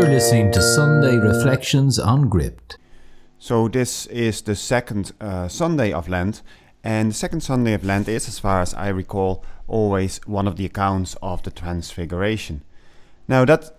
You're listening to Sunday Reflections on Gript. So, this is the second uh, Sunday of Lent, and the second Sunday of Lent is, as far as I recall, always one of the accounts of the Transfiguration. Now, that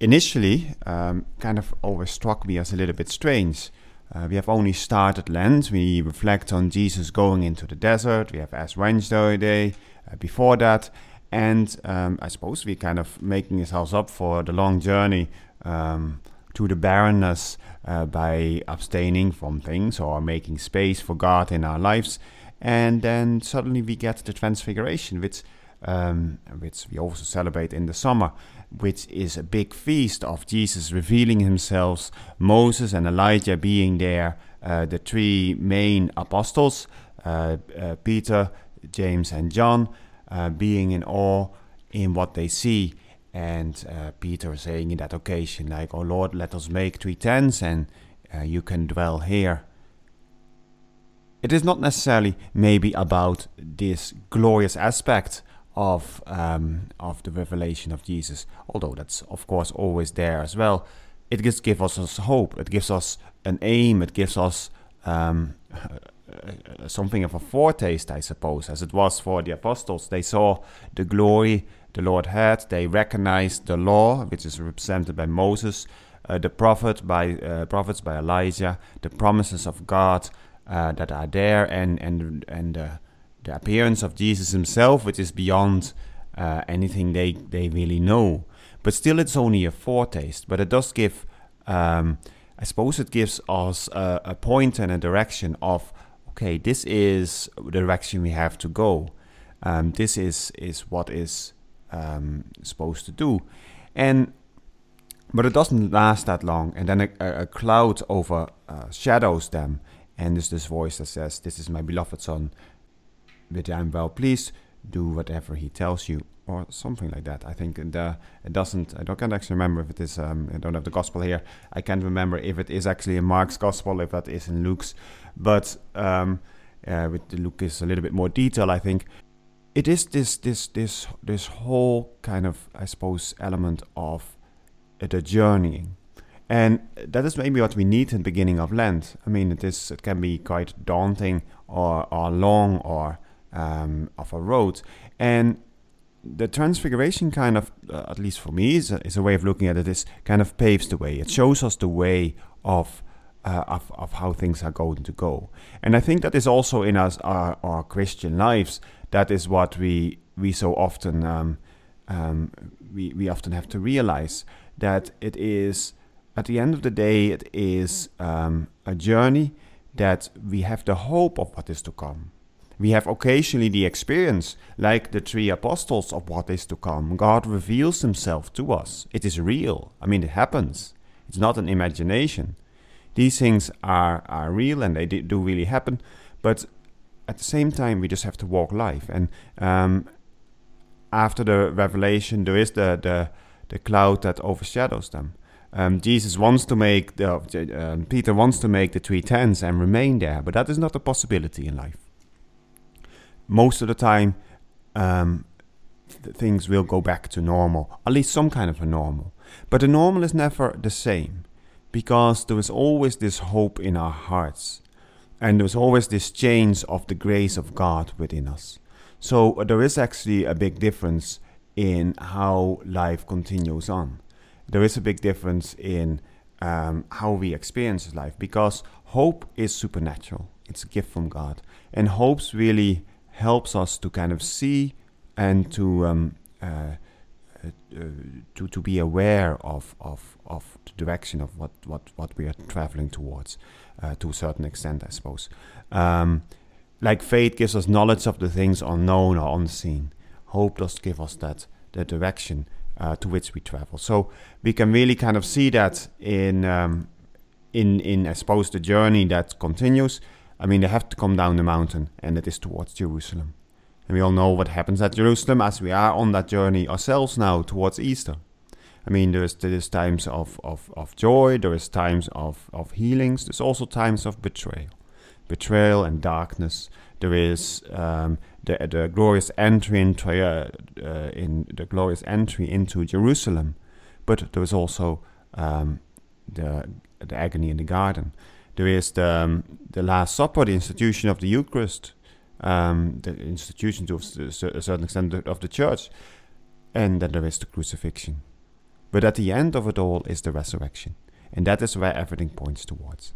initially um, kind of always struck me as a little bit strange. Uh, we have only started Lent, we reflect on Jesus going into the desert, we have Ash Wednesday Day uh, before that, and um, I suppose we're kind of making ourselves up for the long journey um, to the barrenness uh, by abstaining from things or making space for God in our lives. And then suddenly we get the Transfiguration, which um, which we also celebrate in the summer, which is a big feast of Jesus revealing himself, Moses and Elijah being there, uh, the three main apostles, uh, uh, Peter, James, and John, uh, being in awe in what they see. And uh, Peter saying in that occasion, like, Oh Lord, let us make three tents and uh, you can dwell here. It is not necessarily maybe about this glorious aspect of um, of the revelation of Jesus, although that's of course always there as well. It just gives us hope. It gives us an aim. It gives us um, something of a foretaste, I suppose, as it was for the apostles. They saw the glory the Lord had. They recognized the law, which is represented by Moses, uh, the prophet by uh, prophets by Elijah, the promises of God uh, that are there, and and and the appearance of Jesus Himself, which is beyond uh, anything they they really know. But still, it's only a foretaste. But it does give. Um, I suppose it gives us a, a point and a direction of okay, this is the direction we have to go. Um, this is is what is um, supposed to do, and but it doesn't last that long. And then a, a, cloud overshadows uh, them, and there's this voice that says, "This is my beloved son, with I'm well pleased. Do whatever he tells you." Or something like that. I think the, it doesn't. I don't can't actually remember if it is. Um, I don't have the gospel here. I can't remember if it is actually in Mark's gospel, if that is in Luke's. But um, uh, with Luke is a little bit more detail. I think it is this this this this whole kind of I suppose element of the journeying. And that is maybe what we need in the beginning of Lent. I mean, it is it can be quite daunting or, or long or um, of a road. And the transfiguration kind of, uh, at least for me, is a, is a way of looking at it. it. Is kind of paves the way. It shows us the way of uh, of, of how things are going to go. And I think that is also in us our, our Christian lives. That is what we we so often um, um, we we often have to realize that it is at the end of the day it is um, a journey that we have the hope of what is to come. We have occasionally the experience, like the three apostles, of what is to come. God reveals himself to us. It is real. I mean, it happens. It's not an imagination. These things are, are real and they do really happen. But at the same time, we just have to walk life. And um, after the revelation, there is the, the, the cloud that overshadows them. Um, Jesus wants to make the uh, Peter wants to make the three tents and remain there, but that is not a possibility in life most of the time um, th- things will go back to normal, at least some kind of a normal. But the normal is never the same because there is always this hope in our hearts and there's always this change of the grace of God within us. So uh, there is actually a big difference in how life continues on. There is a big difference in um, how we experience life because hope is supernatural. It's a gift from God. And hope's really helps us to kind of see and to um, uh, to to be aware of, of of the direction of what what what we are traveling towards uh, to a certain extent, I suppose. Um, like faith gives us knowledge of the things unknown or unseen. Hope does give us that the direction uh, to which we travel. So we can really kind of see that in um, in in I suppose the journey that continues I mean, they have to come down the mountain, and it is towards Jerusalem. And we all know what happens at Jerusalem as we are on that journey ourselves now towards Easter. I mean, there's, there's times of, of, of joy, there is times of, of healings, there's also times of betrayal. Betrayal and darkness. There is um, the, the glorious entry into, uh, in the glorious entry into Jerusalem, but there is also um, the the agony in the garden. There is the um, the Last Supper, the institution of the Eucharist, um, the institution to a certain extent of the church, and then there is the crucifixion. But at the end of it all is the resurrection, and that is where everything points towards.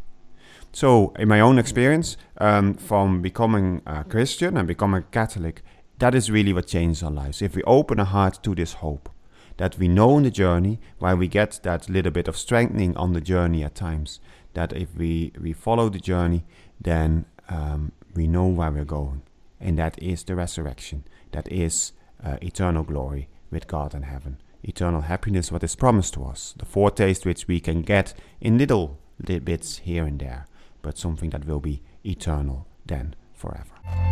So, in my own experience, um, from becoming a Christian and becoming Catholic, that is really what changes our lives. If we open our heart to this hope, that we know in the journey, while we get that little bit of strengthening on the journey at times, that if we, we follow the journey, then um, we know where we're going. And that is the resurrection. That is uh, eternal glory with God in heaven. Eternal happiness, what is promised to us. The foretaste which we can get in little, little bits here and there, but something that will be eternal then forever.